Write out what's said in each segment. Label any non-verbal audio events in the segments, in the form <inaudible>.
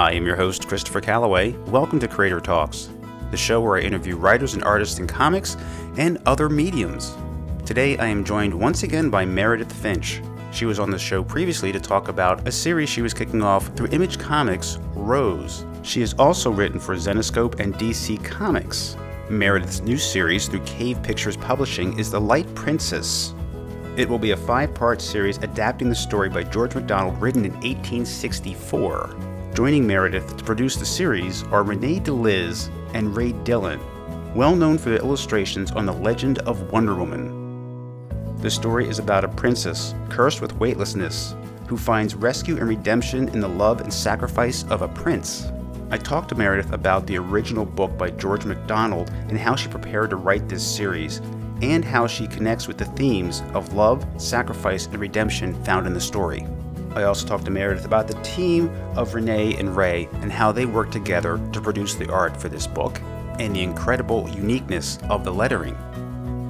I am your host, Christopher Calloway. Welcome to Creator Talks, the show where I interview writers and artists in comics and other mediums. Today, I am joined once again by Meredith Finch. She was on the show previously to talk about a series she was kicking off through Image Comics, Rose. She has also written for Zenescope and DC Comics. Meredith's new series through Cave Pictures Publishing is The Light Princess. It will be a five part series adapting the story by George MacDonald, written in 1864. Joining Meredith to produce the series are Renee DeLiz and Ray Dillon, well known for their illustrations on The Legend of Wonder Woman. The story is about a princess cursed with weightlessness who finds rescue and redemption in the love and sacrifice of a prince. I talked to Meredith about the original book by George MacDonald and how she prepared to write this series, and how she connects with the themes of love, sacrifice, and redemption found in the story. I also talked to Meredith about the team of Renee and Ray and how they worked together to produce the art for this book, and the incredible uniqueness of the lettering.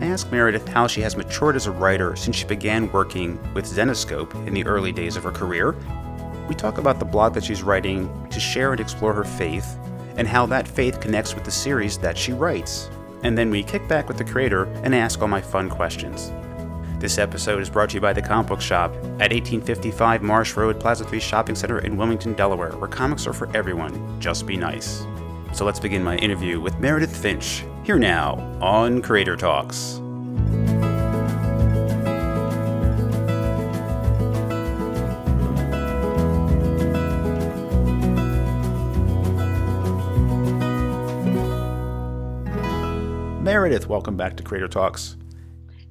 I asked Meredith how she has matured as a writer since she began working with Zenescope in the early days of her career. We talk about the blog that she's writing to share and explore her faith, and how that faith connects with the series that she writes. And then we kick back with the creator and ask all my fun questions. This episode is brought to you by The Comic Book Shop at 1855 Marsh Road, Plaza 3 Shopping Center in Wilmington, Delaware, where comics are for everyone. Just be nice. So let's begin my interview with Meredith Finch, here now on Creator Talks. Meredith, welcome back to Creator Talks.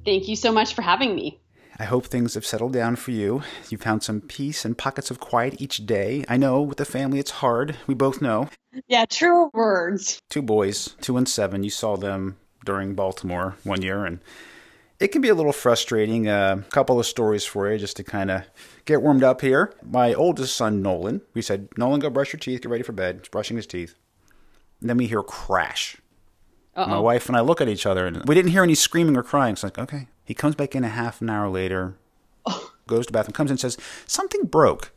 Thank you so much for having me. I hope things have settled down for you. You found some peace and pockets of quiet each day. I know with the family it's hard. We both know. Yeah, true words. Two boys, two and seven. You saw them during Baltimore one year, and it can be a little frustrating. A uh, couple of stories for you just to kind of get warmed up here. My oldest son, Nolan, we said, Nolan, go brush your teeth, get ready for bed. He's brushing his teeth. And then we hear a crash. My wife and I look at each other, and we didn't hear any screaming or crying. So, like, okay. He comes back in a half an hour later, Oh. <laughs> goes to the bathroom, comes in, and says, Something broke.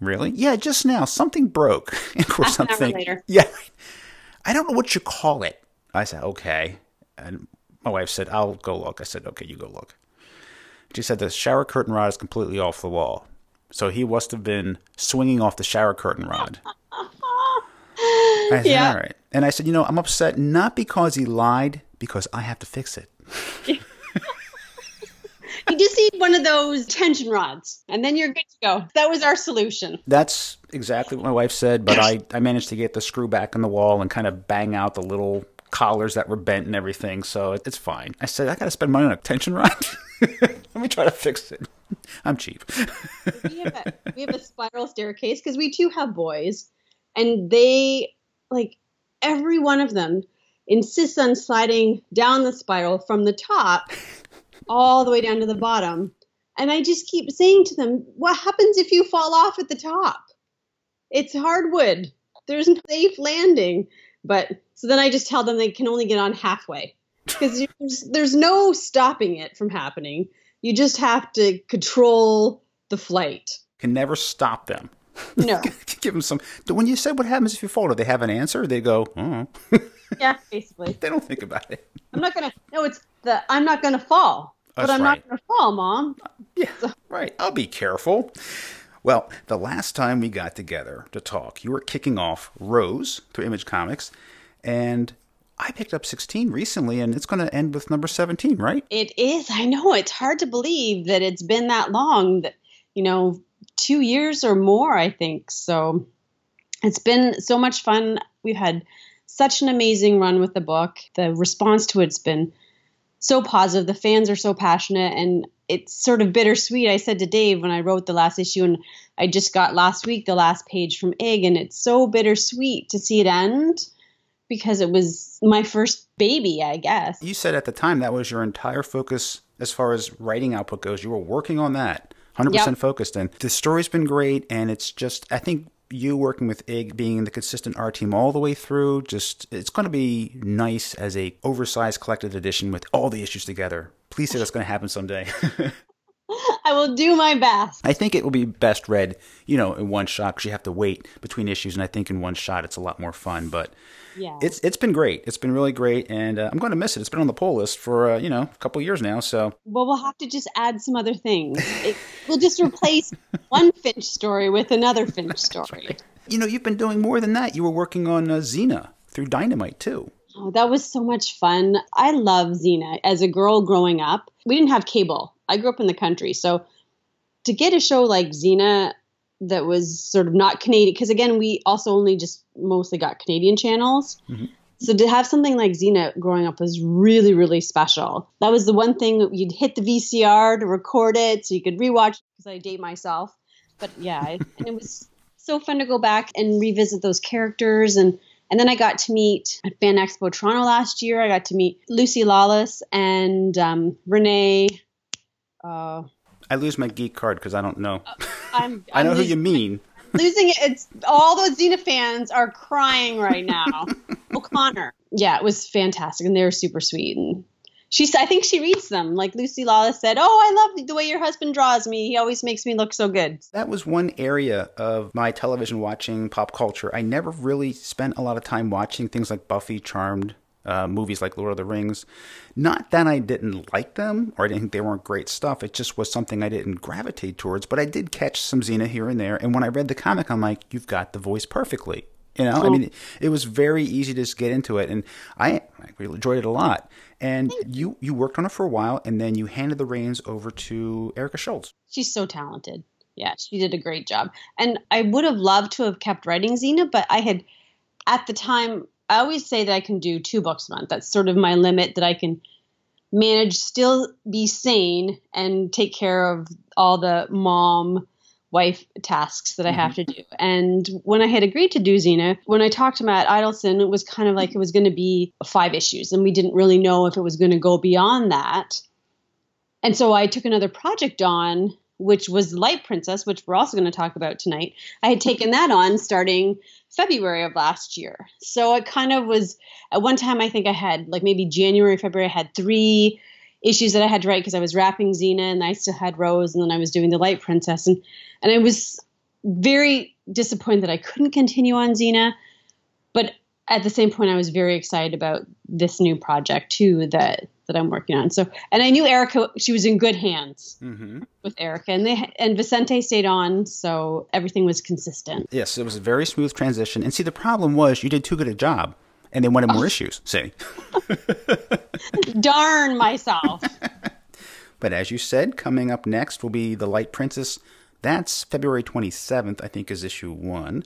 Really? Yeah, just now. Something broke. <laughs> And of course, Half I'm an hour later. <laughs> Yeah. I don't know what you call it. I said, Okay. And my wife said, I'll go look. I said, Okay, you go look. She said, The shower curtain rod is completely off the wall. So he must have been swinging off the shower curtain rod. I said, Yeah. all right. And I said, you know, I'm upset not because he lied, because I have to fix it. <laughs> You just need one of those tension rods, and then you're good to go. That was our solution. That's exactly what my wife said, but I, <laughs> I managed to get the screw back in the wall and kind of bang out the little collars that were bent and everything, so it- it's fine. I said, I got to spend money on a tension rod. <laughs> Let me try to fix it. I'm cheap. We have a, we have a spiral staircase because we too have boys, and they like every one of them insists on sliding down the spiral from the top all the way down to the bottom. And I just keep saying to them, "What happens if you fall off at the top? It's hardwood. There's no safe landing." But so then I just tell them they can only get on halfway because there's, there's no stopping it from happening. You just have to control the flight. Can never stop them. <laughs> No. Give them some. When you said what happens if you fall, do they have an answer? They go, oh. <laughs> yeah, basically. they don't think about it. I'm not gonna. No, it's the I'm not gonna fall. That's but I'm right. not gonna fall, mom. Uh, yeah, right. I'll be careful. Well, the last time we got together to talk, you were kicking off Rose through Image Comics, and I picked up 16 recently, and it's going to end with number 17, right? It is. I know. It's hard to believe that it's been that long. That you know, two years or more. I think so. It's been so much fun. We've had such an amazing run with the book. The response to it's been so positive. The fans are so passionate, and it's sort of bittersweet. I said to Dave when I wrote the last issue, and I just got last week the last page from Ig, and it's so bittersweet to see it end because it was my first baby, I guess. You said at the time that was your entire focus as far as writing output goes. You were working on that, 100% Yep. focused. And the story's been great, and it's just, I think you working with Ig being the consistent art team all the way through, just, it's going to be nice as a oversized collected edition with all the issues together. Please say that's going to happen someday. <laughs> I will do my best. I think it will be best read, you know, in one shot because you have to wait between issues, and I think in one shot it's a lot more fun. But yeah, it's it's been great. It's been really great, and uh, I'm going to miss it. It's been on the pull list for uh, you know a couple years now. So well, we'll have to just add some other things. It, we'll just replace <laughs> one Finch story with another Finch story. Right. You know, you've been doing more than that. You were working on uh, Xena through Dynamite too. Oh, that was so much fun. I love Xena. As a girl growing up, we didn't have cable. I grew up in the country, so to get a show like Xena that was sort of not Canadian, because again, we also only just mostly got Canadian channels. Mm-hmm. So to have something like Xena growing up was really, really special. That was the one thing you'd hit the VCR to record it so you could rewatch because I date myself. But yeah, and it was so fun to go back and revisit those characters and and then I got to meet at Fan Expo Toronto last year. I got to meet Lucy Lawless and um, Renee. Uh, I lose my geek card because I don't know. Uh, I'm, I'm <laughs> i know who you mean. Losing it. It's all those Xena fans are crying right now. <laughs> O'Connor. Yeah, it was fantastic, and they were super sweet. And she, I think she reads them. Like Lucy Lawless said, "Oh, I love the way your husband draws me. He always makes me look so good." That was one area of my television watching pop culture. I never really spent a lot of time watching things like Buffy, Charmed, uh, movies like Lord of the Rings. Not that I didn't like them or I didn't think they weren't great stuff. It just was something I didn't gravitate towards. But I did catch some Xena here and there. And when I read the comic, I'm like, you've got the voice perfectly. You know. I mean, it was very easy to just get into it, and I, I really enjoyed it a lot. And you you worked on it for a while, and then you handed the reins over to Erica Schultz. She's so talented. Yeah, she did a great job. And I would have loved to have kept writing Xena, but I had at the time I always say that I can do two books a month. That's sort of my limit that I can manage, still be sane, and take care of all the mom wife tasks that I have mm-hmm. to do. And when I had agreed to do Xena, when I talked to Matt Idelson, it was kind of like it was going to be five issues, and we didn't really know if it was going to go beyond that. And so I took another project on which was Light Princess, which we're also going to talk about tonight. I had taken that on starting February of last year. So it kind of was at one time I think I had like maybe January, February, I had three issues that I had to write because I was wrapping Xena and I still had Rose and then I was doing the Light Princess and and I was very disappointed that I couldn't continue on Xena, but at the same point I was very excited about this new project too that that I'm working on. So, and I knew Erica; she was in good hands mm-hmm. with Erica, and they and Vicente stayed on, so everything was consistent. Yes, it was a very smooth transition. And see, the problem was you did too good a job, and they wanted more oh. issues. See, <laughs> darn myself. <laughs> but as you said, coming up next will be the Light Princess. That's February 27th, I think, is issue one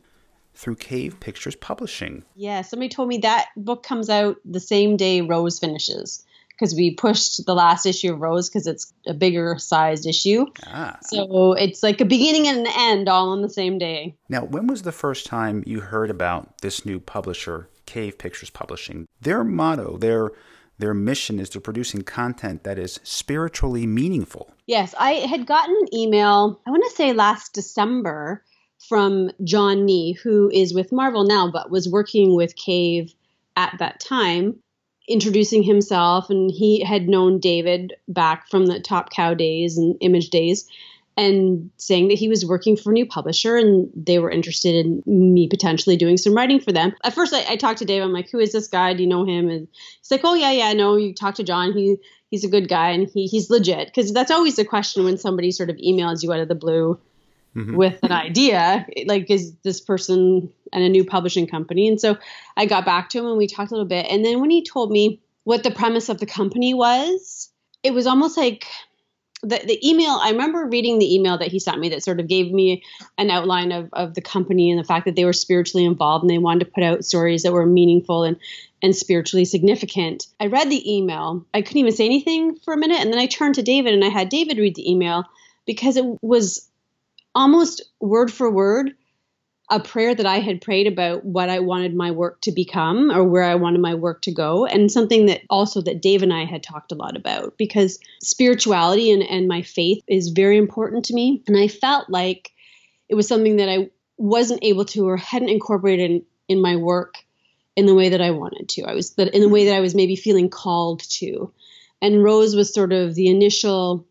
through Cave Pictures Publishing. Yeah, somebody told me that book comes out the same day Rose finishes because we pushed the last issue of Rose because it's a bigger sized issue. Ah. So it's like a beginning and an end all on the same day. Now, when was the first time you heard about this new publisher, Cave Pictures Publishing? Their motto, their their mission is to producing content that is spiritually meaningful. Yes, I had gotten an email, I want to say last December, from John Nee, who is with Marvel now, but was working with Cave at that time introducing himself and he had known David back from the Top Cow days and Image days and saying that he was working for a new publisher and they were interested in me potentially doing some writing for them. At first, I, I, talked to Dave. I'm like, "Who is this guy? Do you know him?" And he's like, "Oh yeah, yeah, I know. You talk to John. He he's a good guy and he he's legit." Because that's always the question when somebody sort of emails you out of the blue mm-hmm. with an idea. Like, is this person and a new publishing company? And so I got back to him and we talked a little bit. And then when he told me what the premise of the company was, it was almost like the, the email i remember reading the email that he sent me that sort of gave me an outline of, of the company and the fact that they were spiritually involved and they wanted to put out stories that were meaningful and, and spiritually significant i read the email i couldn't even say anything for a minute and then i turned to david and i had david read the email because it was almost word for word a prayer that I had prayed about what I wanted my work to become or where I wanted my work to go, and something that also that Dave and I had talked a lot about because spirituality and, and my faith is very important to me. And I felt like it was something that I wasn't able to or hadn't incorporated in, in my work in the way that I wanted to. I was that in the way that I was maybe feeling called to. And Rose was sort of the initial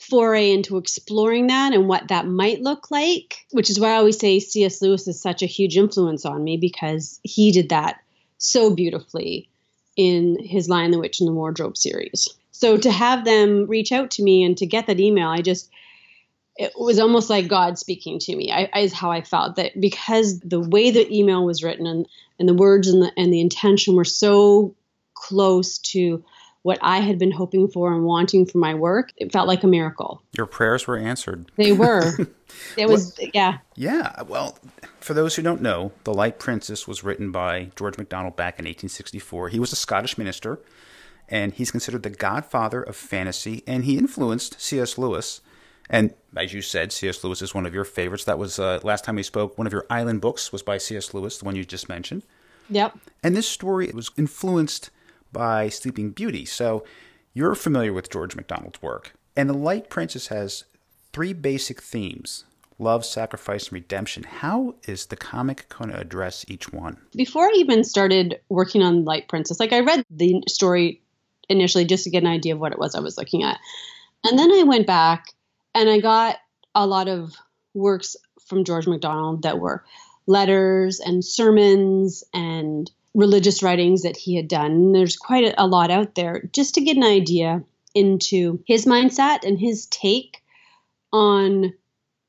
foray into exploring that and what that might look like, which is why I always say C.S. Lewis is such a huge influence on me because he did that so beautifully in his Lion, the Witch, and the Wardrobe series. So to have them reach out to me and to get that email, I just it was almost like God speaking to me. I, is how I felt that because the way the email was written and and the words and the and the intention were so close to what I had been hoping for and wanting for my work, it felt like a miracle. Your prayers were answered. They were. <laughs> it was, well, yeah. Yeah. Well, for those who don't know, The Light Princess was written by George MacDonald back in 1864. He was a Scottish minister, and he's considered the godfather of fantasy, and he influenced C.S. Lewis. And as you said, C.S. Lewis is one of your favorites. That was uh, last time we spoke. One of your island books was by C.S. Lewis, the one you just mentioned. Yep. And this story was influenced by Sleeping Beauty. So you're familiar with George MacDonald's work. And The Light Princess has three basic themes love, sacrifice, and redemption. How is the comic going to address each one? Before I even started working on Light Princess, like I read the story initially just to get an idea of what it was I was looking at. And then I went back and I got a lot of works from George MacDonald that were letters and sermons and religious writings that he had done. There's quite a lot out there just to get an idea into his mindset and his take on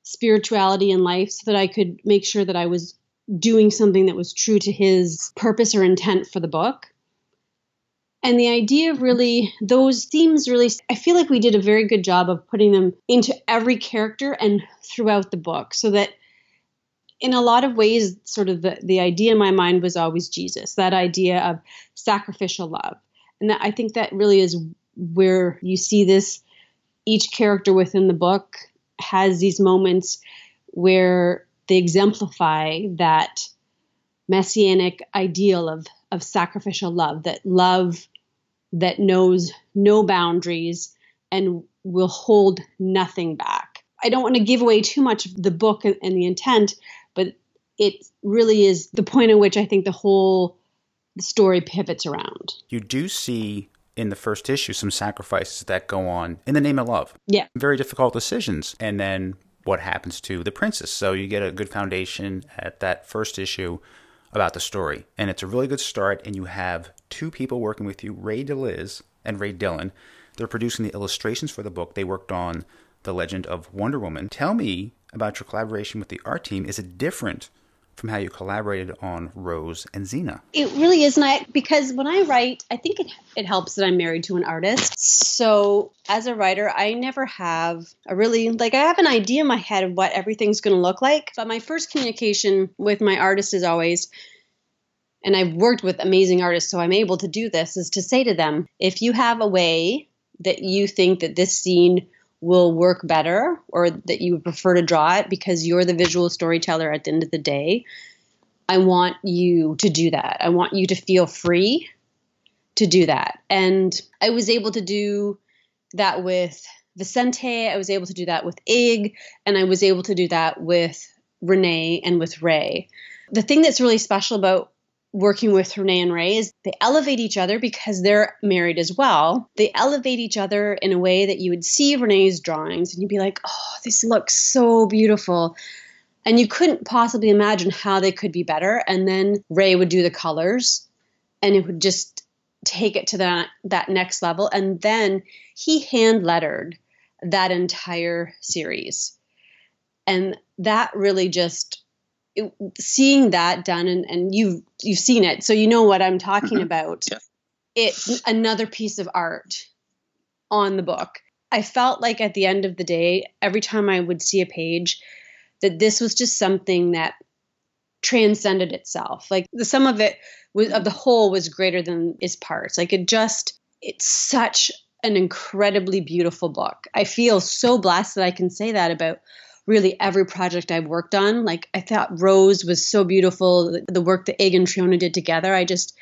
spirituality and life so that I could make sure that I was doing something that was true to his purpose or intent for the book. And the idea of really, those themes really, I feel like we did a very good job of putting them into every character and throughout the book so that in a lot of ways, sort of the, the idea in my mind was always Jesus, that idea of sacrificial love. And that, I think that really is where you see this. Each character within the book has these moments where they exemplify that messianic ideal of, of sacrificial love, that love that knows no boundaries and will hold nothing back. I don't want to give away too much of the book and, and the intent, but it really is the point at which I think the whole story pivots around. You do see in the first issue some sacrifices that go on in the name of love. Yeah. Very difficult decisions. And then what happens to the princess. So you get a good foundation at that first issue about the story. And it's a really good start. And you have two people working with you, Ray DeLiz and Ray Dillon. They're producing the illustrations for the book. They worked on The Legend of Wonder Woman. Tell me about your collaboration with the art team. Is it different from how you collaborated on Rose and Xena? It really is, I because when I write, I think it it helps that I'm married to an artist. So as a writer, I never have a really like I have an idea in my head of what everything's going to look like, but my first communication with my artist is always and I've worked with amazing artists, so I'm able to do this, is to say to them, if you have a way that you think that this scene will work better or that you would prefer to draw it because you're the visual storyteller at the end of the day, I want you to do that. I want you to feel free to do that. And I was able to do that with Vicente, I was able to do that with Ig, and I was able to do that with Renee and with Ray. The thing that's really special about working with Renee and Ray is they elevate each other because they're married as well. They elevate each other in a way that you would see Renee's drawings and you'd be like, oh, this looks so beautiful. And you couldn't possibly imagine how they could be better. And then Ray would do the colors and it would just take it to that, that next level. And then he hand lettered that entire series. And that really just it, seeing that done and, and you've you've seen it so you know what i'm talking mm-hmm. about. Yeah. it's another piece of art on the book. I felt like at the end of the day every time i would see a page that this was just something that transcended itself. Like the sum of it was of the whole was greater than its parts. Like it just it's such an incredibly beautiful book. I feel so blessed that i can say that about really every project I've worked on. Like I thought Rose was so beautiful. The, work that Ig and Triona did together, I just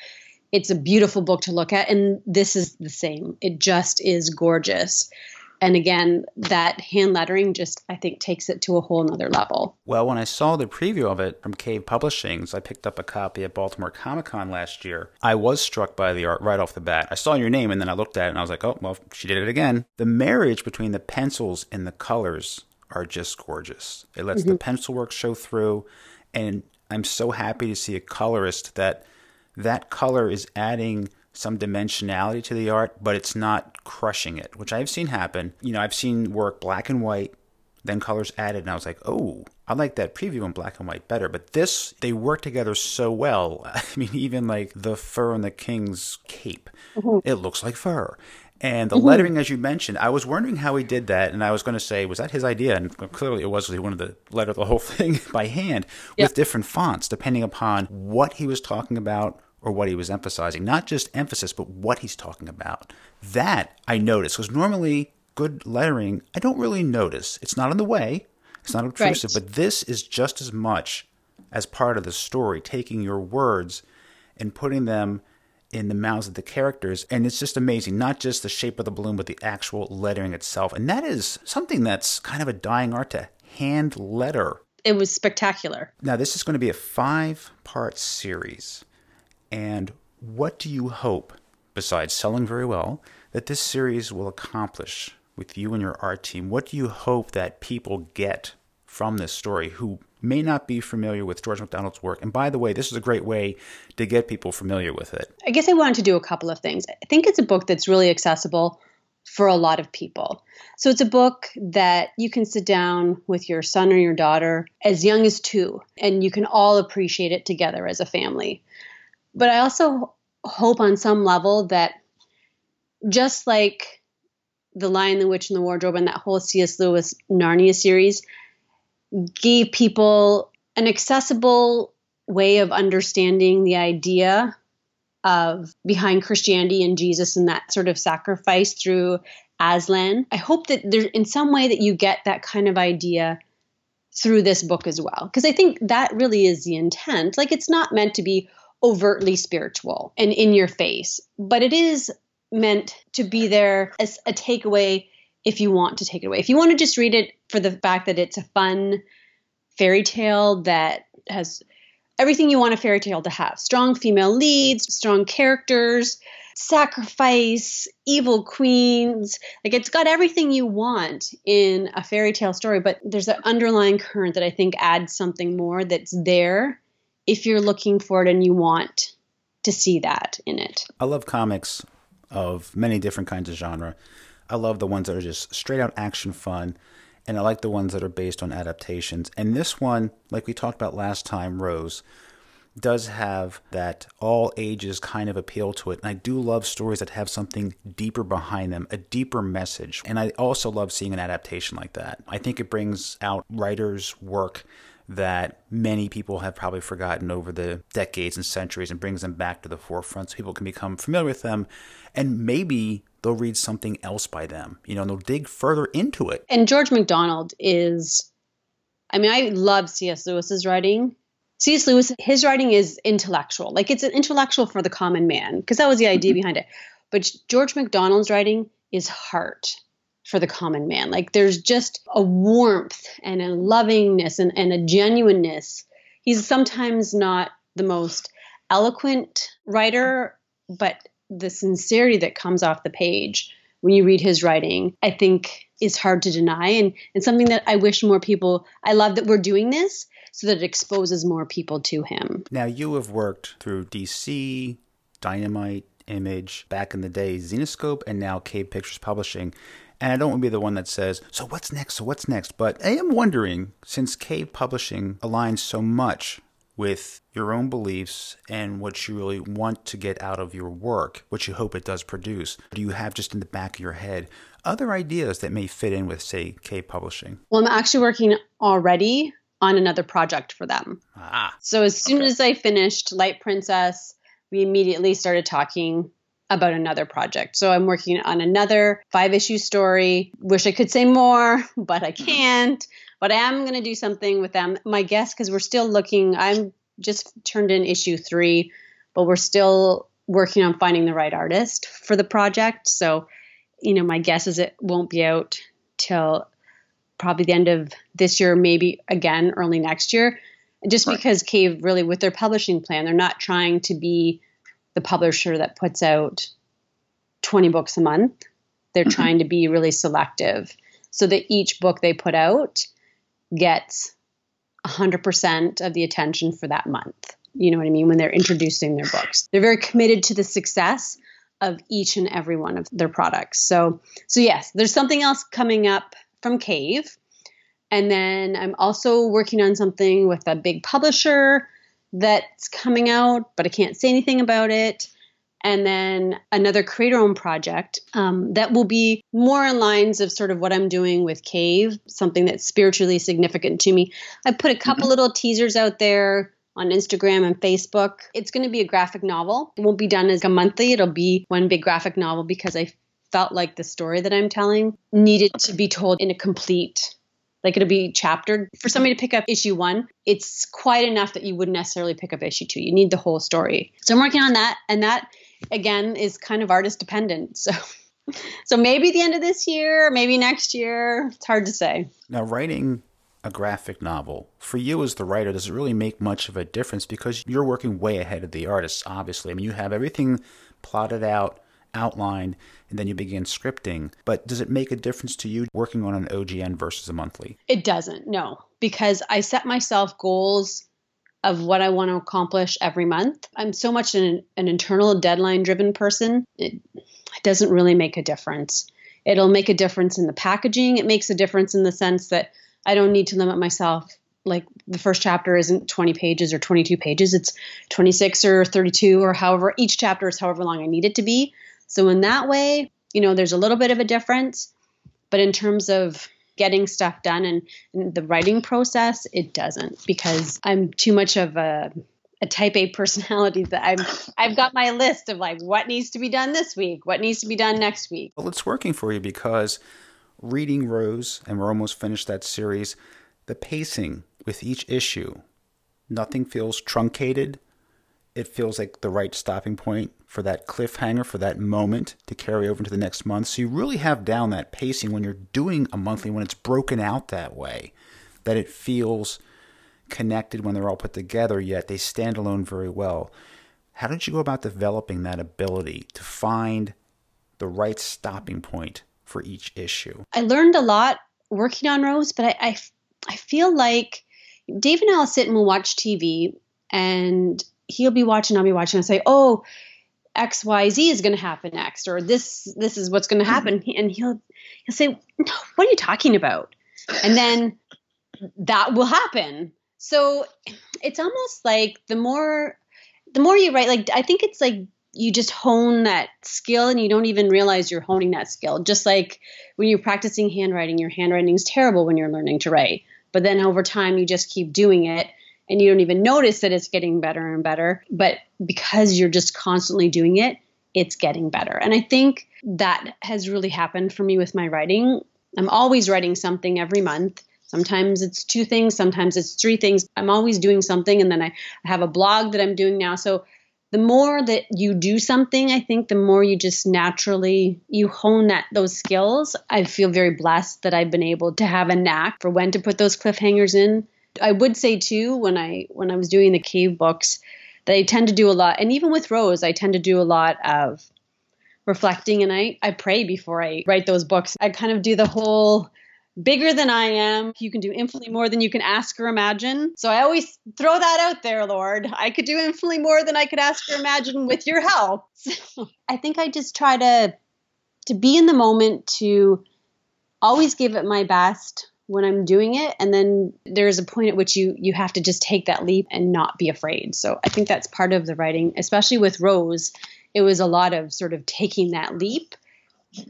it's a beautiful book to look at and this is the same. It just is gorgeous. And again, that hand lettering just, I think, takes it to a whole nother level. Well, when I saw the preview of it from Cave Publishings, I picked up a copy at Baltimore Comic Con last year. I was struck by the art right off the bat. I saw your name and then I looked at it and I was like, oh, well, she did it again. The marriage between the pencils and the colors are just gorgeous. It lets mm-hmm. the pencil work show through. And I'm so happy to see a colorist that that color is adding some dimensionality to the art, but it's not crushing it, which I've seen happen. You know, I've seen work black and white, then colors added, and I was like, oh, I like that preview in black and white better. But this, they work together so well. <laughs> I mean, even like the fur on the king's cape, mm-hmm. it looks like fur. And the mm-hmm. lettering, as you mentioned, I was wondering how he did that, and I was going to say, was that his idea? And clearly, it was. He wanted to letter the whole <laughs> thing by hand with different fonts, depending upon what he was talking about or what he was emphasizing. Not just emphasis, but what he's talking about. That I noticed because normally good lettering, I don't really notice. It's not in the way, it's not obtrusive, right. but this is just as much as part of the story, taking your words and putting them in the mouths of the characters. And it's just amazing, not just the shape of the balloon, but the actual lettering itself. And that is something that's kind of a dying art to hand letter. It was spectacular. Now, this is going to be a five part series. And what do you hope, besides selling very well, that this series will accomplish with you and your art team? What do you hope that people get from this story who may not be familiar with George MacDonald's work? And by the way, this is a great way to get people familiar with it. I guess I wanted to do a couple of things. I think it's a book that's really accessible for a lot of people. So it's a book that you can sit down with your son or your daughter as young as two, and you can all appreciate it together as a family. But I also hope on some level that just like The Lion, the Witch, and the Wardrobe and that whole C.S. Lewis Narnia series gave people an accessible way of understanding the idea of behind Christianity and Jesus and that sort of sacrifice through Aslan. I hope that there's in some way that you get that kind of idea through this book as well. Because I think that really is the intent. Like it's not meant to be overtly spiritual and in your face, but it is meant to be there as a takeaway if you want to take it away. If you want to just read it for the fact that it's a fun fairy tale that has everything you want a fairy tale to have strong female leads, strong characters, sacrifice, evil queens. Like it's got everything you want in a fairy tale story, but there's an underlying current that I think adds something more that's there if you're looking for it and you want to see that in it. I love comics of many different kinds of genre. I love the ones that are just straight out action fun, and I like the ones that are based on adaptations. And this one, like we talked about last time, Rose, does have that all ages kind of appeal to it. And I do love stories that have something deeper behind them, a deeper message. And I also love seeing an adaptation like that. I think it brings out writers' work that many people have probably forgotten over the decades and centuries and brings them back to the forefront so people can become familiar with them and maybe they'll read something else by them you know and they'll dig further into it and george macdonald is i mean i love cs lewis's writing cs lewis his writing is intellectual like it's an intellectual for the common man because that was the idea mm-hmm. behind it but george macdonald's writing is heart for the common man. Like there's just a warmth and a lovingness and, and a genuineness. He's sometimes not the most eloquent writer, but the sincerity that comes off the page when you read his writing, I think is hard to deny and, and something that I wish more people I love that we're doing this so that it exposes more people to him. Now you have worked through DC, Dynamite, Image, back in the day, Zenescope, and now Cave Pictures Publishing. And I don't want to be the one that says, so what's next? So what's next? But I am wondering, since Cave Publishing aligns so much with your own beliefs and what you really want to get out of your work, what you hope it does produce, do you have just in the back of your head other ideas that may fit in with, say, Cave Publishing? Well, I'm actually working already on another project for them. Ah, so as soon okay. as I finished Light Princess, we immediately started talking about another project. So I'm working on another five issue story. Wish I could say more, <laughs> but I can't. But I am going to do something with them. My guess, because we're still looking, I'm just turned in issue three, but we're still working on finding the right artist for the project. So you know, my guess is it won't be out till probably the end of this year, maybe again early next year. Just right. because Cave really, with their publishing plan, they're not trying to be the publisher that puts out 20 books a month. They're mm-hmm. trying to be really selective so that each book they put out gets 100% of the attention for that month. You know what I mean? When they're introducing their books, they're very committed to the success of each and every one of their products. So, so yes, there's something else coming up from Cave. And then I'm also working on something with a big publisher that's coming out, but I can't say anything about it. And then another creator owned project um, that will be more in lines of sort of what I'm doing with Cave, something that's spiritually significant to me. I put a couple mm-hmm. little teasers out there on Instagram and Facebook. It's going to be a graphic novel. It won't be done as a monthly, it'll be one big graphic novel because I felt like the story that I'm telling needed to be told in a complete like it'll be chaptered for somebody to pick up issue one it's quite enough that you wouldn't necessarily pick up issue two you need the whole story so i'm working on that and that again is kind of artist dependent. <laughs> So so maybe the end of this year maybe next year. It's hard to say. Now writing a graphic novel for you as the writer does it really make much of a difference? Because you're working way ahead of the artists obviously. I mean you have everything plotted out outlined and then you begin scripting. But does it make a difference to you working on an OGN versus a monthly? It doesn't, no, because I set myself goals of what I want to accomplish every month. I'm so much an, an internal deadline driven person, it, it doesn't really make a difference. It'll make a difference in the packaging. It makes a difference in the sense that I don't need to limit myself like the first chapter isn't 20 pages or 22 pages it's 26 or 32 or however each chapter is however long i need it to be so in that way, you know, there's a little bit of a difference, but in terms of getting stuff done and, and the writing process, it doesn't because I'm too much of a a type A personality that I'm I've got my list of like what needs to be done this week, what needs to be done next week. Well, it's working for you because reading Rose, and we're almost finished that series, the pacing with each issue, nothing feels truncated it feels like the right stopping point for that cliffhanger, for that moment to carry over into the next month. So you really have down that pacing when you're doing a monthly, when it's broken out that way, that it feels connected when they're all put together, yet they stand alone very well. How did you go about developing that ability to find the right stopping point for each issue? I learned a lot working on Rose, but I, I, I feel like Dave and I'll sit and we'll watch TV and he'll be watching, I'll be watching, and say, "Oh, X Y Z is going to happen next," or "This this is what's going to happen," mm-hmm. and he'll he'll say, "No, what are you talking about?" And then that will happen. So it's almost like the more the more you write, like I think it's like you just hone that skill and you don't even realize you're honing that skill. Just like when you're practicing handwriting, your handwriting is terrible when you're learning to write. But then over time, you just keep doing it and you don't even notice that it's getting better and better. But because you're just constantly doing it, it's getting better. And I think that has really happened for me with my writing. I'm always writing something every month. Sometimes it's two things, sometimes it's three things. I'm always doing something, and then I have a blog that I'm doing now. So the more that you do something, I think the more you just naturally you hone that those skills. I feel very blessed that I've been able to have a knack for when to put those cliffhangers in I would say too when I when I was doing the cave books that I tend to do a lot, and even with Rose, I tend to do a lot of reflecting, and I I pray before I write those books. I kind of do the whole bigger than I am. You can do infinitely more than you can ask or imagine. So I always throw that out there, Lord. I could do infinitely more than I could ask or imagine with your help. <laughs> I think I just try to to be in the moment to always give it my best when I'm doing it. And then there's a point at which you you have to just take that leap and not be afraid. So I think that's part of the writing, especially with Rose. It was a lot of sort of taking that leap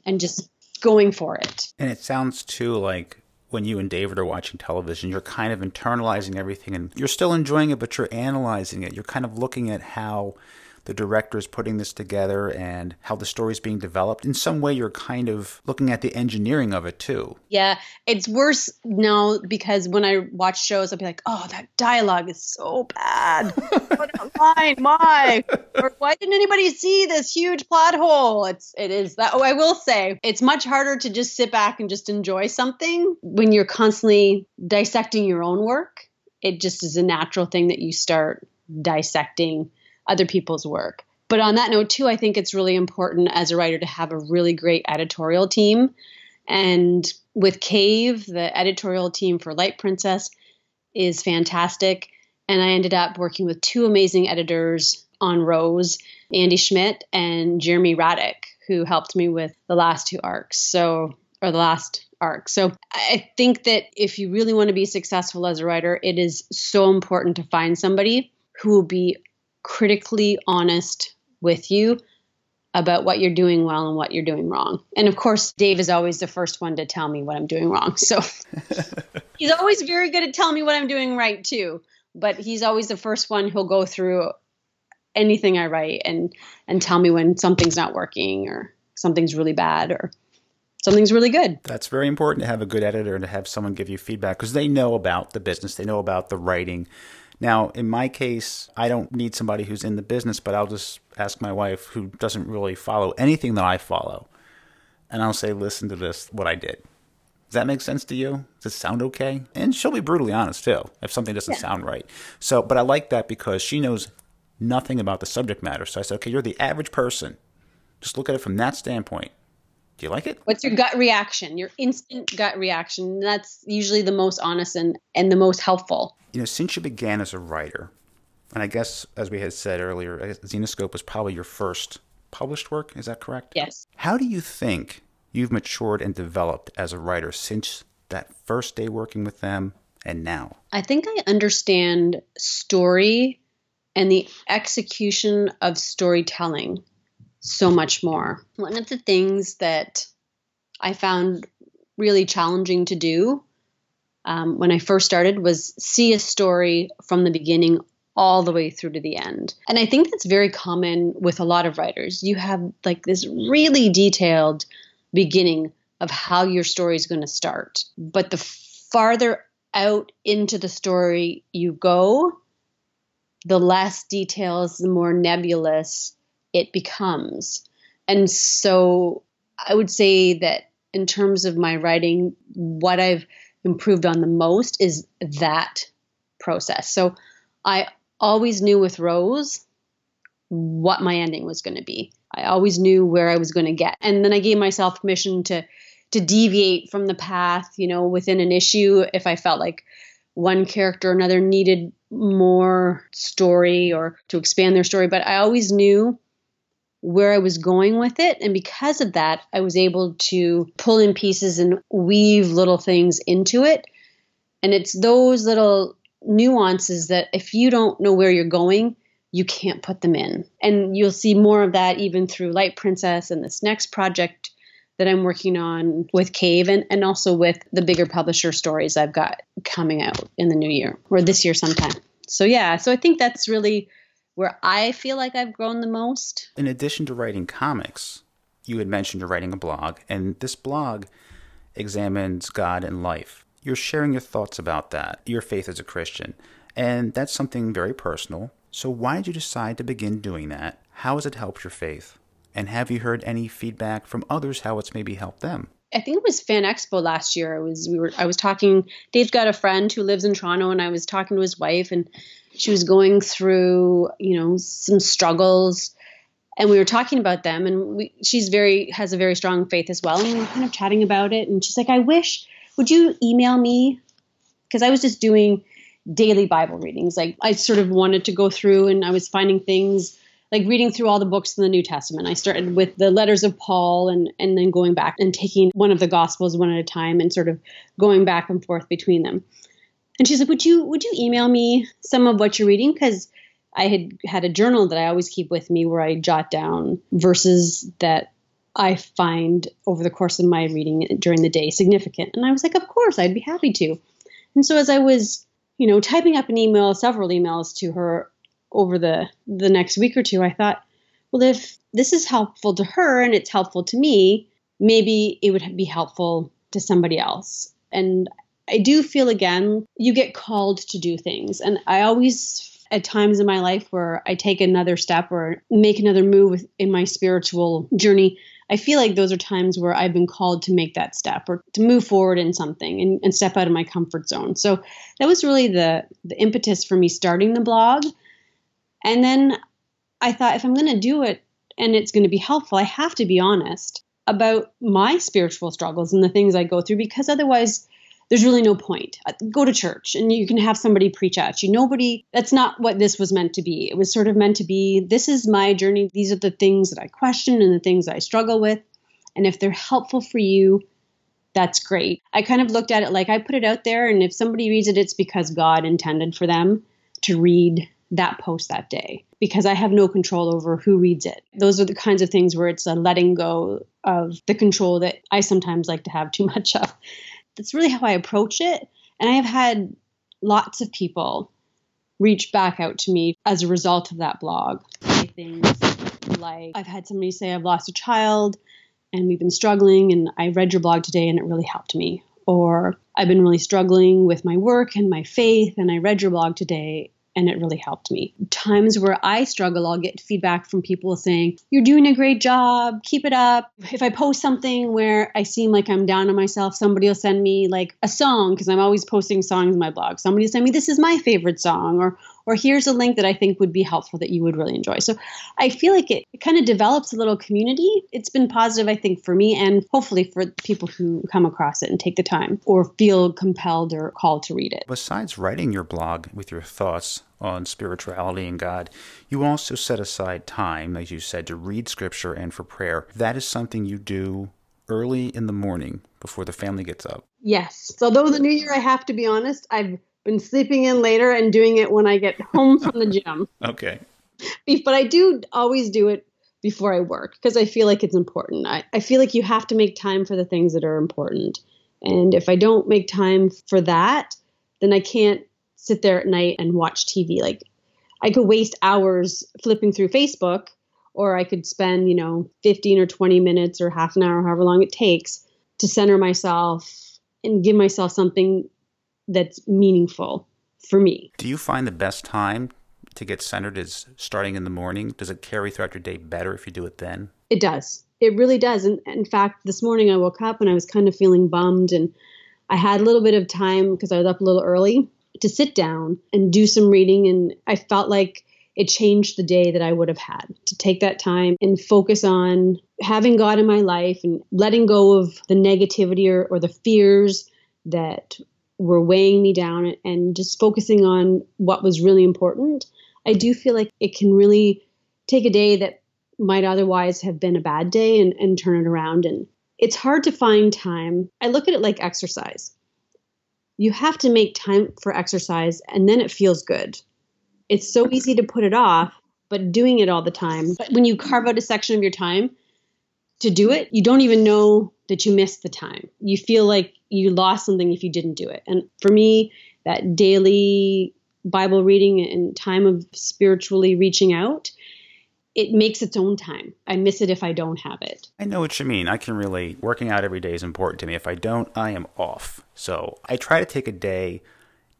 and just going for it. And it sounds too like when you and David are watching television, you're kind of internalizing everything and you're still enjoying it, but you're analyzing it. You're kind of looking at how the director is putting this together and how the story is being developed. In some way, you're kind of looking at the engineering of it too. Yeah, it's worse now because when I watch shows, I'll be like, oh, that dialogue is so bad. what a <laughs> line, why? or why didn't anybody see this huge plot hole? It's it is that. Oh, I will say, it's much harder to just sit back and just enjoy something when you're constantly dissecting your own work. It just is a natural thing that you start dissecting other people's work. But on that note, too, I think it's really important as a writer to have a really great editorial team. And with Cave, the editorial team for Light Princess is fantastic. And I ended up working with two amazing editors on Rose, Andy Schmidt and Jeremy Raddick, who helped me with the last two arcs. So, or the last arc. So I think that if you really want to be successful as a writer, it is so important to find somebody who will be critically honest with you about what you're doing well and what you're doing wrong. And of course, Dave is always the first one to tell me what I'm doing wrong. So <laughs> he's always very good at telling me what I'm doing right too. But he's always the first one who'll go through anything I write and and tell me when something's not working or something's really bad or something's really good. That's very important to have a good editor and to have someone give you feedback because they know about the business, they know about the writing. Now, in my case, I don't need somebody who's in the business, but I'll just ask my wife, who doesn't really follow anything that I follow, and I'll say, listen to this, what I did. Does that make sense to you? Does it sound okay? And she'll be brutally honest too if something doesn't yeah. sound right. So, but I like that because she knows nothing about the subject matter. So I said, okay, you're the average person. Just look at it from that standpoint. Do you like it? What's your gut reaction? Your instant gut reaction. That's usually the most honest and, and the most helpful. You know, since you began as a writer, and I guess as we had said earlier, Zenescope was probably your first published work. Is that correct? Yes. How do you think you've matured and developed as a writer since that first day working with them and now? I think I understand story and the execution of storytelling so much more. One of the things that I found really challenging to do um, when I first started was see a story from the beginning all the way through to the end. And I think that's very common with a lot of writers. You have like this really detailed beginning of how your story is going to start. But the farther out into the story you go, the less details, the more nebulous it becomes. And so I would say that in terms of my writing, what I've improved on the most is that process. So I always knew with Rose what my ending was going to be. I always knew where I was going to get. And then I gave myself permission to to deviate from the path, you know, within an issue if I felt like one character or another needed more story or to expand their story, but I always knew where I was going with it. And because of that, I was able to pull in pieces and weave little things into it. And it's those little nuances that if you don't know where you're going, you can't put them in. And you'll see more of that even through Light Princess and this next project that I'm working on with Cave and, and also with the bigger publisher stories I've got coming out in the new year or this year sometime. So, yeah, so I think that's really where I feel like I've grown the most. In addition to writing comics, you had mentioned you're writing a blog, and this blog examines God and life. You're sharing your thoughts about that, your faith as a Christian, and that's something very personal. So, why did you decide to begin doing that? How has it helped your faith? And have you heard any feedback from others how it's maybe helped them? I think it was Fan Expo last year. I was we were I was talking. Dave's got a friend who lives in Toronto, and I was talking to his wife, and she was going through you know some struggles, and we were talking about them. And we, she's very has a very strong faith as well, and we were kind of chatting about it. And she's like, "I wish would you email me?" Because I was just doing daily Bible readings. Like I sort of wanted to go through, and I was finding things like reading through all the books in the New Testament. I started with the letters of Paul and and then going back and taking one of the gospels one at a time and sort of going back and forth between them. And she's like, "Would you would you email me some of what you're reading cuz I had had a journal that I always keep with me where I jot down verses that I find over the course of my reading during the day significant." And I was like, "Of course, I'd be happy to." And so as I was, you know, typing up an email, several emails to her over the the next week or two, I thought, well, if this is helpful to her and it's helpful to me, maybe it would be helpful to somebody else. And I do feel again, you get called to do things. And I always, at times in my life where I take another step or make another move in my spiritual journey, I feel like those are times where I've been called to make that step or to move forward in something and, and step out of my comfort zone. So that was really the the impetus for me starting the blog. And then I thought if I'm going to do it and it's going to be helpful, I have to be honest about my spiritual struggles and the things I go through because otherwise there's really no point. Uh, go to church and you can have somebody preach at you. Nobody, that's not what this was meant to be. It was sort of meant to be this is my journey. These are the things that I question and the things I struggle with. And if they're helpful for you, that's great. I kind of looked at it like I put it out there, and if somebody reads it, it's because God intended for them to read that post that day because I have no control over who reads it. Those are the kinds of things where it's a letting go of the control that I sometimes like to have too much of that's really how I approach it. And I have had lots of people reach back out to me as a result of that blog. Things like I've had somebody say I've lost a child and we've been struggling and I read your blog today and it really helped me. Or I've been really struggling with my work and my faith and I read your blog today and it really helped me. Times where I struggle, I'll get feedback from people saying, You're doing a great job, keep it up. If I post something where I seem like I'm down on myself, somebody will send me like a song, because I'm always posting songs in my blog. Somebody will send me, This is my favorite song, or or here's a link that I think would be helpful that you would really enjoy. So I feel like it, it kind of develops a little community. It's been positive, I think, for me and hopefully for people who come across it and take the time or feel compelled or called to read it. Besides writing your blog with your thoughts on spirituality and God, you also set aside time, as you said, to read scripture and for prayer. That is something you do early in the morning before the family gets up. Yes. So, though the new year, I have to be honest, I've been sleeping in later and doing it when I get <laughs> home from the gym. Okay. But I do always do it before I work because I feel like it's important. I, I feel like you have to make time for the things that are important. And if I don't make time for that, then I can't sit there at night and watch TV. Like I could waste hours flipping through Facebook or I could spend, you know, 15 or 20 minutes or half an hour, however long it takes to center myself and give myself something that's meaningful for me. Do you find the best time to get centered is starting in the morning? Does it carry throughout your day better if you do it then? It does. It really does. And in fact, this morning I woke up and I was kind of feeling bummed and I had a little bit of time because I was up a little early to sit down and do some reading and I felt like it changed the day that I would have had to take that time and focus on having God in my life and letting go of the negativity or, or the fears that were weighing me down and just focusing on what was really important, I do feel like it can really take a day that might otherwise have been a bad day and, and turn it around. And it's hard to find time. I look at it like exercise. You have to make time for exercise and then it feels good. It's so easy to put it off, but doing it all the time. But when you carve out a section of your time to do it, you don't even know that you missed the time. You feel like you lost something if you didn't do it. And for me, that daily Bible reading and time of spiritually reaching out, it makes its own time. I miss it if I don't have it. I know what you mean. I can relate. Working out every day is important to me. If I don't, I am off. So I try to take a day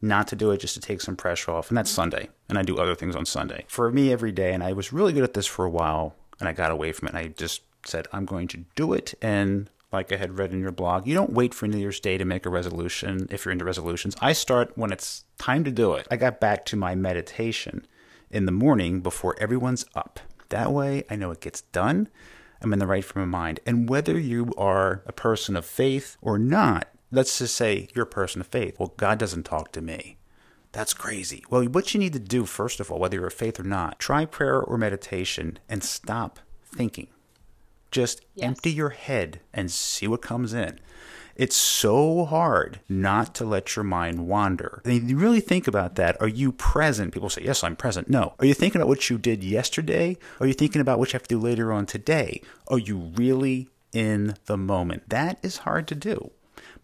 not to do it just to take some pressure off, and that's Sunday. And I do other things on Sunday. For me, every day, and I was really good at this for a while, and I got away from it. And I just said, I'm going to do it, and like I had read in your blog, you don't wait for New Year's Day to make a resolution if you're into resolutions. I start when it's time to do it. I got back to my meditation in the morning before everyone's up. That way, I know it gets done. I'm in the right frame of mind. And whether you are a person of faith or not, let's just say you're a person of faith. Well, God doesn't talk to me. That's crazy. Well, what you need to do, first of all, whether you're a faith or not, try prayer or meditation and stop thinking. Just yes. empty your head and see what comes in. It's so hard not to let your mind wander. And you really think about that. Are you present? People say, Yes, I'm present. No. Are you thinking about what you did yesterday? Are you thinking about what you have to do later on today? Are you really in the moment? That is hard to do.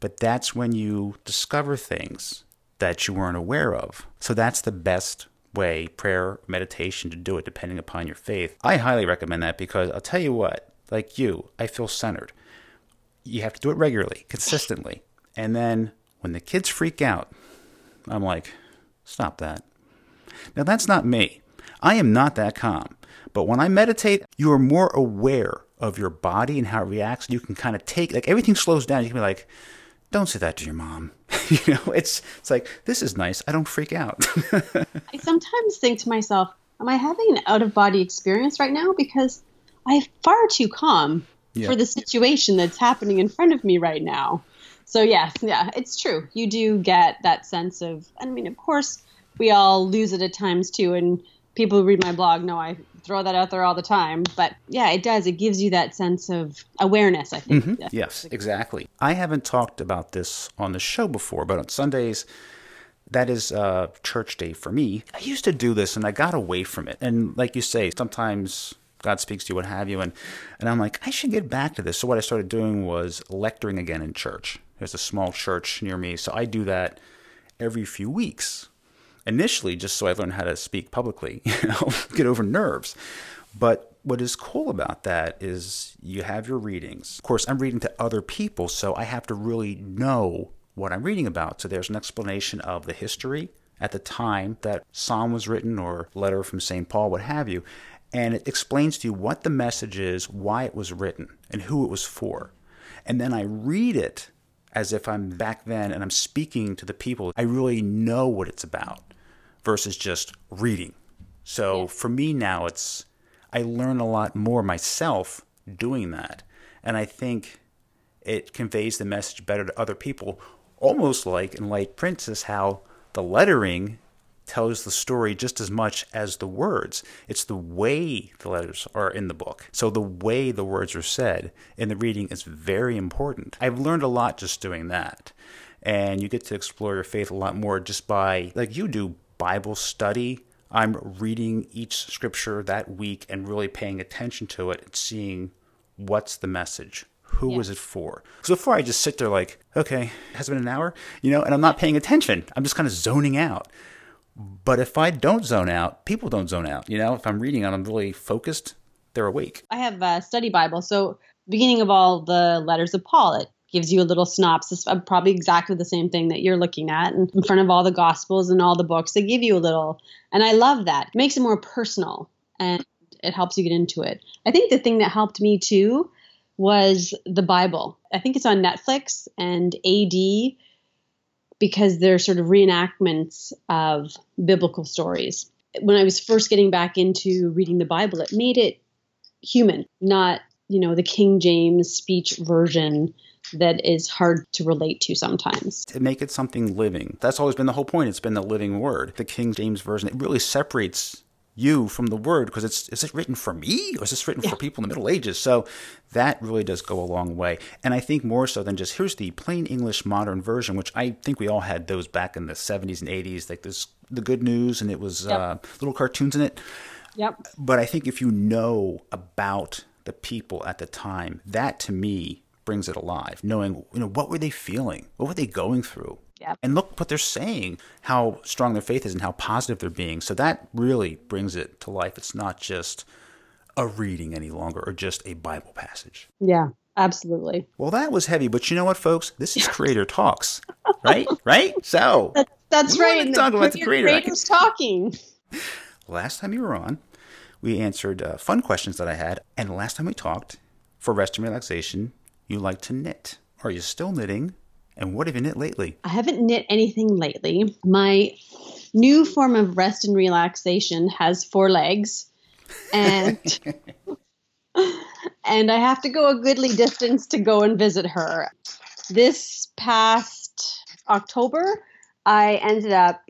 But that's when you discover things that you weren't aware of. So that's the best way, prayer, meditation, to do it depending upon your faith. I highly recommend that because I'll tell you what, like you, I feel centered. You have to do it regularly, consistently. And then when the kids freak out, I'm like, stop that. Now, that's not me. I am not that calm. But when I meditate, you are more aware of your body and how it reacts. You can kind of take, like, everything slows down. You can be like, don't say that to your mom. <laughs> you know, it's it's like this is nice. I don't freak out. <laughs> I sometimes think to myself, am I having an out of body experience right now because I'm far too calm yeah. for the situation that's happening in front of me right now. So yes, yeah, it's true. You do get that sense of I mean, of course, we all lose it at times too and people who read my blog know I throw that out there all the time. But yeah, it does. It gives you that sense of awareness, I think. Mm-hmm. Yes, exactly. I haven't talked about this on the show before, but on Sundays, that is uh, church day for me. I used to do this and I got away from it. And like you say, sometimes God speaks to you, what have you. And, and I'm like, I should get back to this. So what I started doing was lecturing again in church. There's a small church near me. So I do that every few weeks initially just so I learned how to speak publicly, <laughs> you know, get over nerves. But what is cool about that is you have your readings. Of course, I'm reading to other people, so I have to really know what I'm reading about. So there's an explanation of the history at the time that psalm was written or letter from St. Paul, what have you. And it explains to you what the message is, why it was written, and who it was for. And then I read it as if I'm back then and I'm speaking to the people. I really know what it's about versus just reading. So yeah. for me now, it's I learn a lot more myself doing that, and I think it conveys the message better to other people. Almost like in Light Princess, how the lettering tells the story just as much as the words. It's the way the letters are in the book. So the way the words are said in the reading is very important. I've learned a lot just doing that. And you get to explore your faith a lot more just by, like you do, Bible study. I'm reading each scripture that week and really paying attention to it and seeing what's the message. Who yeah. was it for? So before I just sit there like, okay, has it been an hour? You know, and I'm not paying attention. I'm just kind of zoning out. But if I don't zone out, people don't zone out. You know, if I'm reading and I'm really focused, they're awake. I have a study Bible. So beginning of all the letters of Paul, it gives you a little synopsis of probably exactly the same thing that you're looking at and in front of all the gospels and all the books they give you a little and i love that it makes it more personal and it helps you get into it i think the thing that helped me too was the bible i think it's on netflix and ad because they're sort of reenactments of biblical stories when i was first getting back into reading the bible it made it human not you know the king james speech version that is hard to relate to sometimes. To make it something living. That's always been the whole point. It's been the living word. The King James Version, it really separates you from the word because it's is it written for me or is this written yeah. for people in the Middle Ages? So that really does go a long way. And I think more so than just here's the plain English modern version, which I think we all had those back in the 70s and 80s, like this the good news and it was yep. uh, little cartoons in it. Yep. But I think if you know about the people at the time, that to me brings it alive, knowing, you know, what were they feeling? What were they going through? Yep. And look what they're saying, how strong their faith is and how positive they're being. So that really brings it to life. It's not just a reading any longer or just a Bible passage. Yeah, absolutely. Well, that was heavy, but you know what, folks? This is <laughs> Creator Talks, right? right? So <laughs> that's, that's right. Talk about the creator. Creator's talking. <laughs> Last time you were on, we answered uh, fun questions that I had, and last time we talked for rest and relaxation, you like to knit. Are you still knitting? And what have you knit lately? I haven't knit anything lately. My new form of rest and relaxation has four legs. And <laughs> and I have to go a goodly distance to go and visit her. This past October, I ended up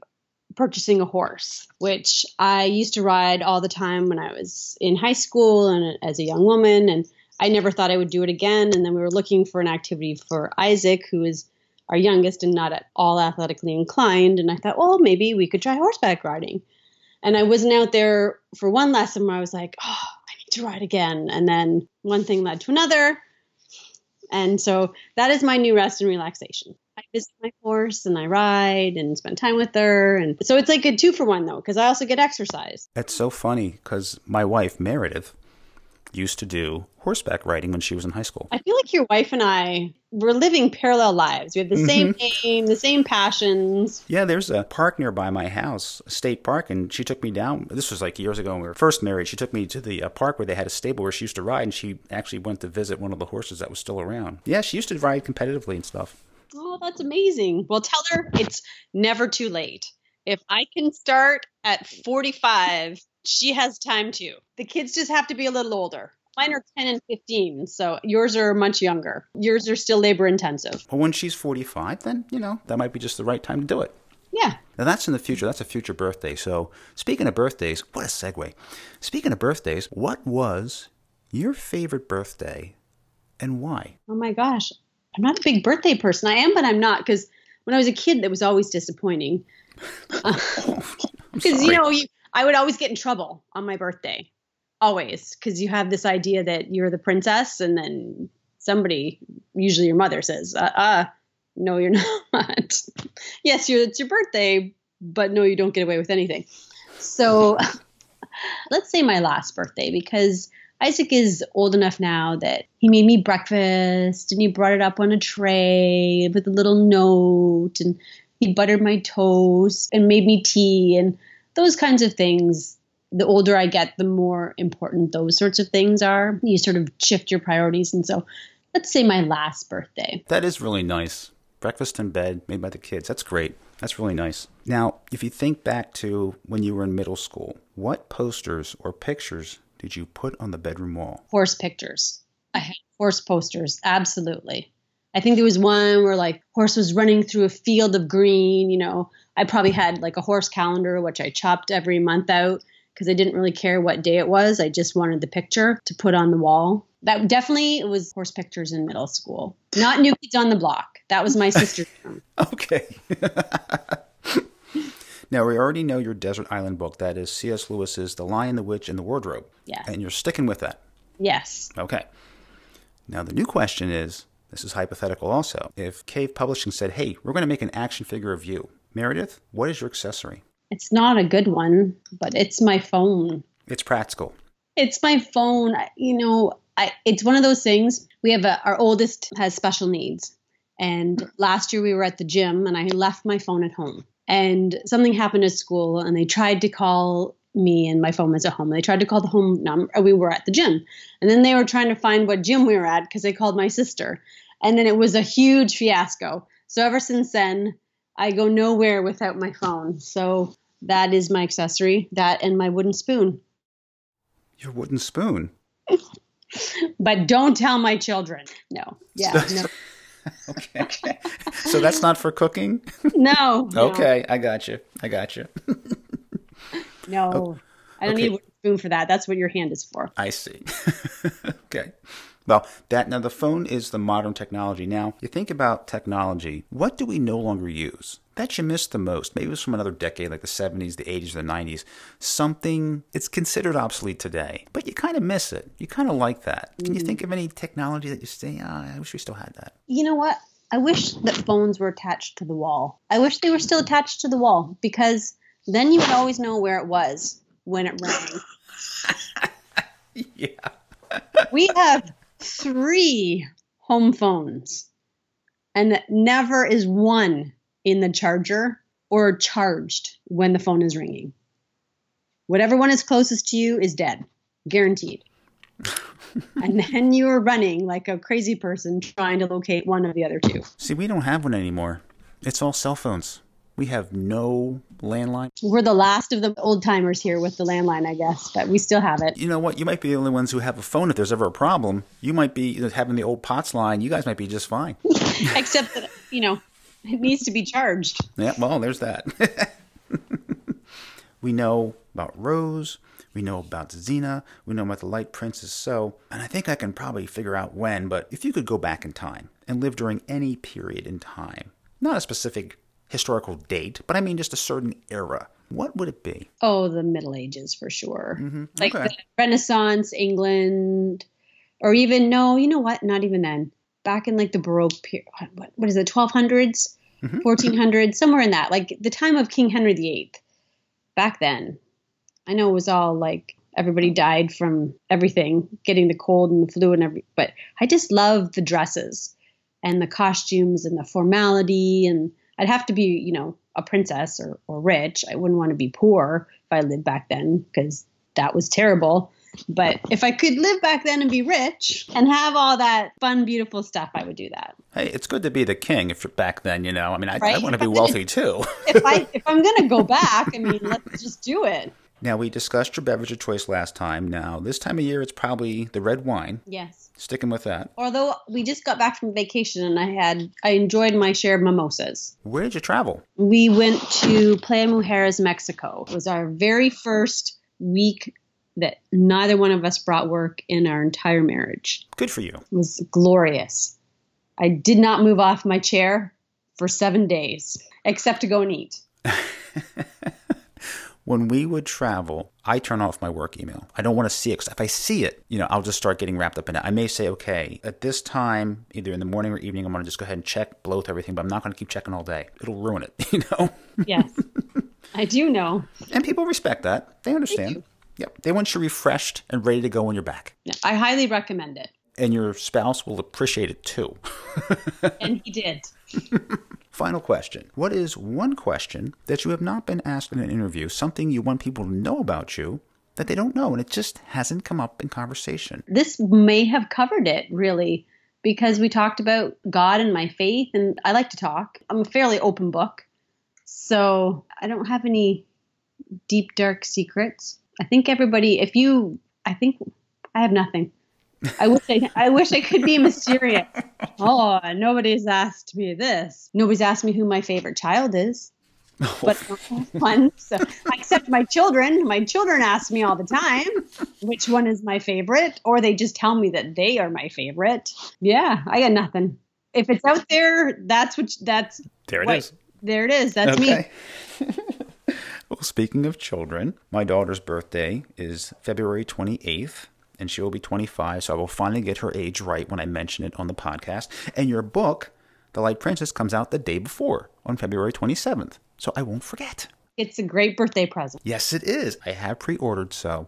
purchasing a horse, which I used to ride all the time when I was in high school and as a young woman and I never thought I would do it again. And then we were looking for an activity for Isaac, who is our youngest and not at all athletically inclined. And I thought, well, maybe we could try horseback riding. And I wasn't out there for one lesson where I was like, oh, I need to ride again. And then one thing led to another. And so that is my new rest and relaxation. I visit my horse and I ride and spend time with her. And so it's like a two for one though, because I also get exercise. That's so funny because my wife, Meredith, used to do horseback riding when she was in high school. I feel like your wife and I we're living parallel lives. We have the same Mm-hmm. name, the same passions. Yeah, there's a park nearby my house, a state park, and she took me down. This was like years ago when we were first married. She took me to the uh, park where they had a stable where she used to ride, and she actually went to visit one of the horses that was still around. Yeah, she used to ride competitively and stuff. Oh, that's amazing. Well, tell her it's never too late. If I can start at 45, she has time too. The kids just have to be a little older. Mine are 10 and 15, so yours are much younger. Yours are still labor intensive. But when she's 45, then, you know, that might be just the right time to do it. Yeah. Now that's in the future. That's a future birthday. So speaking of birthdays, what a segue. Speaking of birthdays, what was your favorite birthday and why? Oh my gosh. I'm not a big birthday person. I am, but I'm not because when I was a kid, that was always disappointing. <laughs> Uh, oh, I'm <laughs> Because, you know, you, I would always get in trouble on my birthday. Always. Because you have this idea that you're the princess, and then somebody, usually your mother, says, uh, uh no, you're <laughs> not. yes, you're, it's your birthday, but no, you don't get away with anything. So <laughs> let's say my last birthday, because Isaac is old enough now that he made me breakfast and he brought it up on a tray with a little note and he buttered my toast and made me tea and those kinds of things. The older I get, the more important those sorts of things are. You sort of shift your priorities. And so let's say my last birthday. That is really nice. Breakfast in bed made by the kids. That's great. That's really nice. Now, if you think back to when you were in middle school, what posters or pictures did you put on the bedroom wall? Horse pictures. I had horse posters, absolutely. I think there was one where like horse was running through a field of green, you know. I probably had like a horse calendar which I chopped every month out because I didn't really care what day it was. I just wanted the picture to put on the wall. That definitely was horse pictures in middle school. Not New Kids on the Block. That was my sister's <laughs> term. Okay. <laughs> now, we already know your desert island book. That is C.S. Lewis's The Lion, the Witch, and the Wardrobe. Yeah. And you're sticking with that. Yes. Okay. Now, the new question is this is hypothetical also. If Cave Publishing said, hey, we're going to make an action figure of you, Meredith, what is your accessory? It's not a good one, but it's my phone. It's practical. It's my phone. You know, I, it's one of those things. We have a, our oldest has special needs, and last year we were at the gym, and I left my phone at home. And something happened at school, and they tried to call me, and my phone was at home. They tried to call the home number. Uh, we were at the gym, and then they were trying to find what gym we were at because they called my sister, and then it was a huge fiasco. So ever since then, I go nowhere without my phone. So that is my accessory. That and my wooden spoon. Your wooden spoon. but don't tell my children. No. Yeah. <laughs> No. Okay. <laughs> so that's not for cooking? No. <laughs> no, Okay, I got you. I got you. No. Oh, I don't Okay. need a wooden spoon for that. That's what your hand is for. I see. okay. Well, that now the phone is the modern technology. Now, you think about technology, what do we no longer use? That you miss the most. Maybe it was from another decade, like the 70s, the 80s, or the 90s. Something it's considered obsolete today, but you kind of miss it. You kind of like that. Can you think of any technology that you say, ah, I wish we still had that? You know what? I wish that phones were attached to the wall. I wish they were still attached to the wall because then you would always know where it was when it rang. <laughs> Yeah. we have three home phones, and never is one in the charger or charged when the phone is ringing. Whatever one is closest to you is dead, guaranteed. <laughs> and then you are running like a crazy person trying to locate one of the other two. See, we don't have one anymore. It's all cell phones. We have no landline. We're the last of the old timers here with the landline, I guess, but we still have it. You know what? You might be the only ones who have a phone if there's ever a problem. You might be having the old POTS line. You guys might be just fine. <laughs> Except that, you know, it needs to be charged. Yeah, well, there's that. <laughs> we know about Rose. We know about Xena. We know about the Light Princess. So, and I think I can probably figure out when, but if you could go back in time and live during any period in time, not a specific historical date, but I mean just a certain era, what would it be? Oh, the Middle Ages for sure. Like Okay. the Renaissance, England, or even, no, you know what? Not even then. back in like the Baroque period. What, what is it, 1200s, mm-hmm. 1400s, somewhere in that, like the time of King Henry VIII. Back then, I know it was all like everybody died from everything, getting the cold and the flu and every. But I just love the dresses and the costumes and the formality. And I'd have to be, you know, a princess or, or rich. I wouldn't want to be poor if I lived back then because that was terrible. But if I could live back then and be rich and have all that fun, beautiful stuff, I would do that. Hey, it's good to be the king if you're back then, you know. I mean, I, right? I want to be wealthy too. if I if I'm gonna go <laughs> back, I mean, let's just do it. Now we discussed your beverage of choice last time. Now this time of year, it's probably the red wine. Yes. Sticking with that. Although we just got back from vacation and I had I enjoyed my share of mimosas. Where did you travel? We went to Playa Mujeres, Mexico. It was our very first week that neither one of us brought work in our entire marriage. Good for you. It was glorious. I did not move off my chair for seven days, except to go and eat. <laughs> when we would travel, I turn off my work email. I don't want to see it. Cause if I see it, you know, I'll just start getting wrapped up in it. I may say, okay, at this time, either in the morning or evening, I'm going to just go ahead and check, blow through everything, but I'm not going to keep checking all day. It'll ruin it, <laughs> you know? Yes. I do know. And people respect that. They understand. Yep. They want you refreshed and ready to go when you're back. I highly recommend it. And your spouse will appreciate it too. <laughs> and he did. Final question. What is one question that you have not been asked in an interview, something you want people to know about you that they don't know and it just hasn't come up in conversation? This may have covered it, really, because we talked about God and my faith, and I like to talk. I'm a fairly open book. So I don't have any deep, dark secrets. I think everybody, if you, I think I have nothing. I wish I, I wish I could be mysterious. <laughs> Oh, nobody's asked me this. Nobody's asked me who my favorite child is. But <laughs> one, so except my children. My children ask me all the time which one is my favorite, or they just tell me that they are my favorite. Yeah, I got nothing. If it's out there, that's what that's there it what, is. There it is. That's okay. me. <laughs> well, speaking of children, my daughter's birthday is February 28th and she will be 25, so I will finally get her age right when I mention it on the podcast. And your book, The Light Princess, comes out the day before on February 27th, so I won't forget. It's a great birthday present. Yes, it is. I have pre-ordered, so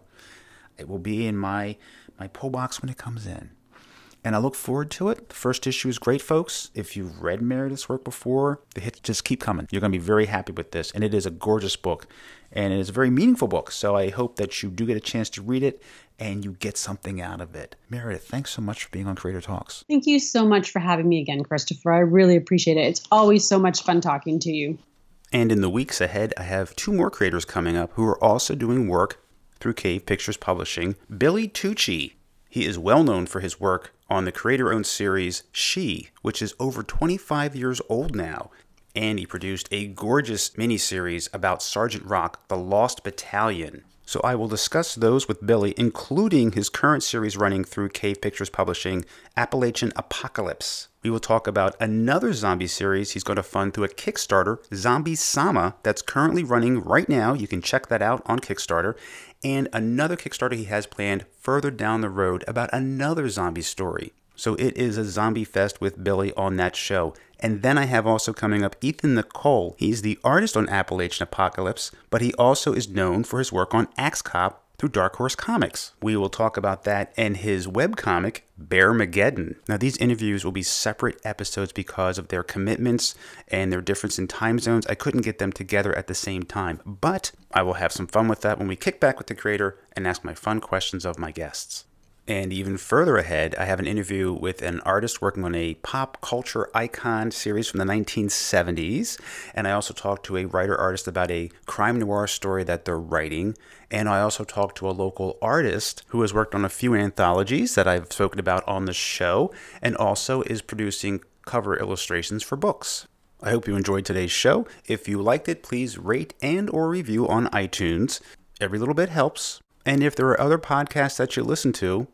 it will be in my my pull box when it comes in. And I look forward to it. The first issue is great, folks. If you've read Meredith's work before, the hits just keep coming. You're going to be very happy with this. And it is a gorgeous book. And it is a very meaningful book. So I hope that you do get a chance to read it and you get something out of it. Meredith, thanks so much for being on Creator Talks. Thank you so much for having me again, Christopher. I really appreciate it. It's always so much fun talking to you. And in the weeks ahead, I have two more creators coming up who are also doing work through Cave Pictures Publishing. Billy Tucci. He is well known for his work on the creator owned series Shi, which is over 25 years old now. And he produced a gorgeous miniseries about Sergeant Rock, the Lost Battalion. So I will discuss those with Billy, including his current series running through Cave Pictures Publishing, Appalachian Apocalypse. We will talk about another zombie series he's going to fund through a Kickstarter, Zombie Sama, that's currently running right now. You can check that out on Kickstarter. And another Kickstarter he has planned further down the road about another zombie story. So it is a zombie fest with Billy on that show. And then I have also coming up Ethan Nicolle. He's the artist on Appalachian Apocalypse, but he also is known for his work on Axe Cop through Dark Horse Comics. We will talk about that and his webcomic, Bearmageddon. Now, these interviews will be separate episodes because of their commitments and their difference in time zones. I couldn't get them together at the same time, but I will have some fun with that when we kick back with the creator and ask my fun questions of my guests. And even further ahead, I have an interview with an artist working on a pop culture icon series from the 1970s. And I also talked to a writer artist about a crime noir story that they're writing. And I also talked to a local artist who has worked on a few anthologies that I've spoken about on the show and also is producing cover illustrations for books. I hope you enjoyed today's show. If you liked it, please rate and or review on iTunes. Every little bit helps. And if there are other podcasts that you listen to,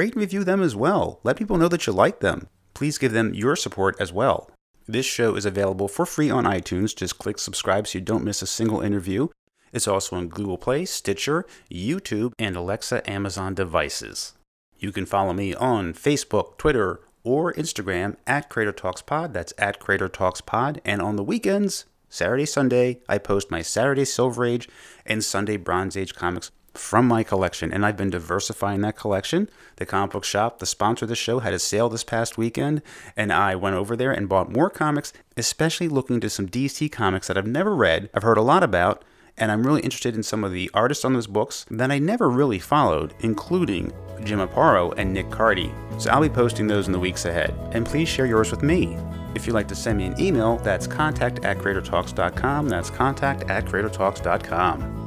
rate and review them as well. Let people know that you like them. Please give them your support as well. This show is available for free on iTunes. Just click subscribe so you don't miss a single interview. It's also on Google Play, Stitcher, YouTube, and Alexa Amazon devices. You can follow me on Facebook, Twitter, or Instagram at Creator Talks Pod. That's at Creator Talks Pod. And on the weekends, Saturday, Sunday, I post my Saturday Silver Age and Sunday Bronze Age comics from my collection, and I've been diversifying that collection. The comic book shop, the sponsor of the show, had a sale this past weekend, and I went over there and bought more comics, especially looking to some DC comics that I've never read, I've heard a lot about, and I'm really interested in some of the artists on those books that I never really followed, including Jim Aparo and Nick Cardy. So I'll be posting those in the weeks ahead, and please share yours with me. If you'd like to send me an email, that's contact at creatortalks.com. That's contact at creatortalks.com.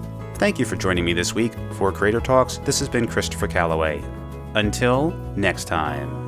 Thank you for joining me this week for Creator Talks. This has been Christopher Calloway. Until next time.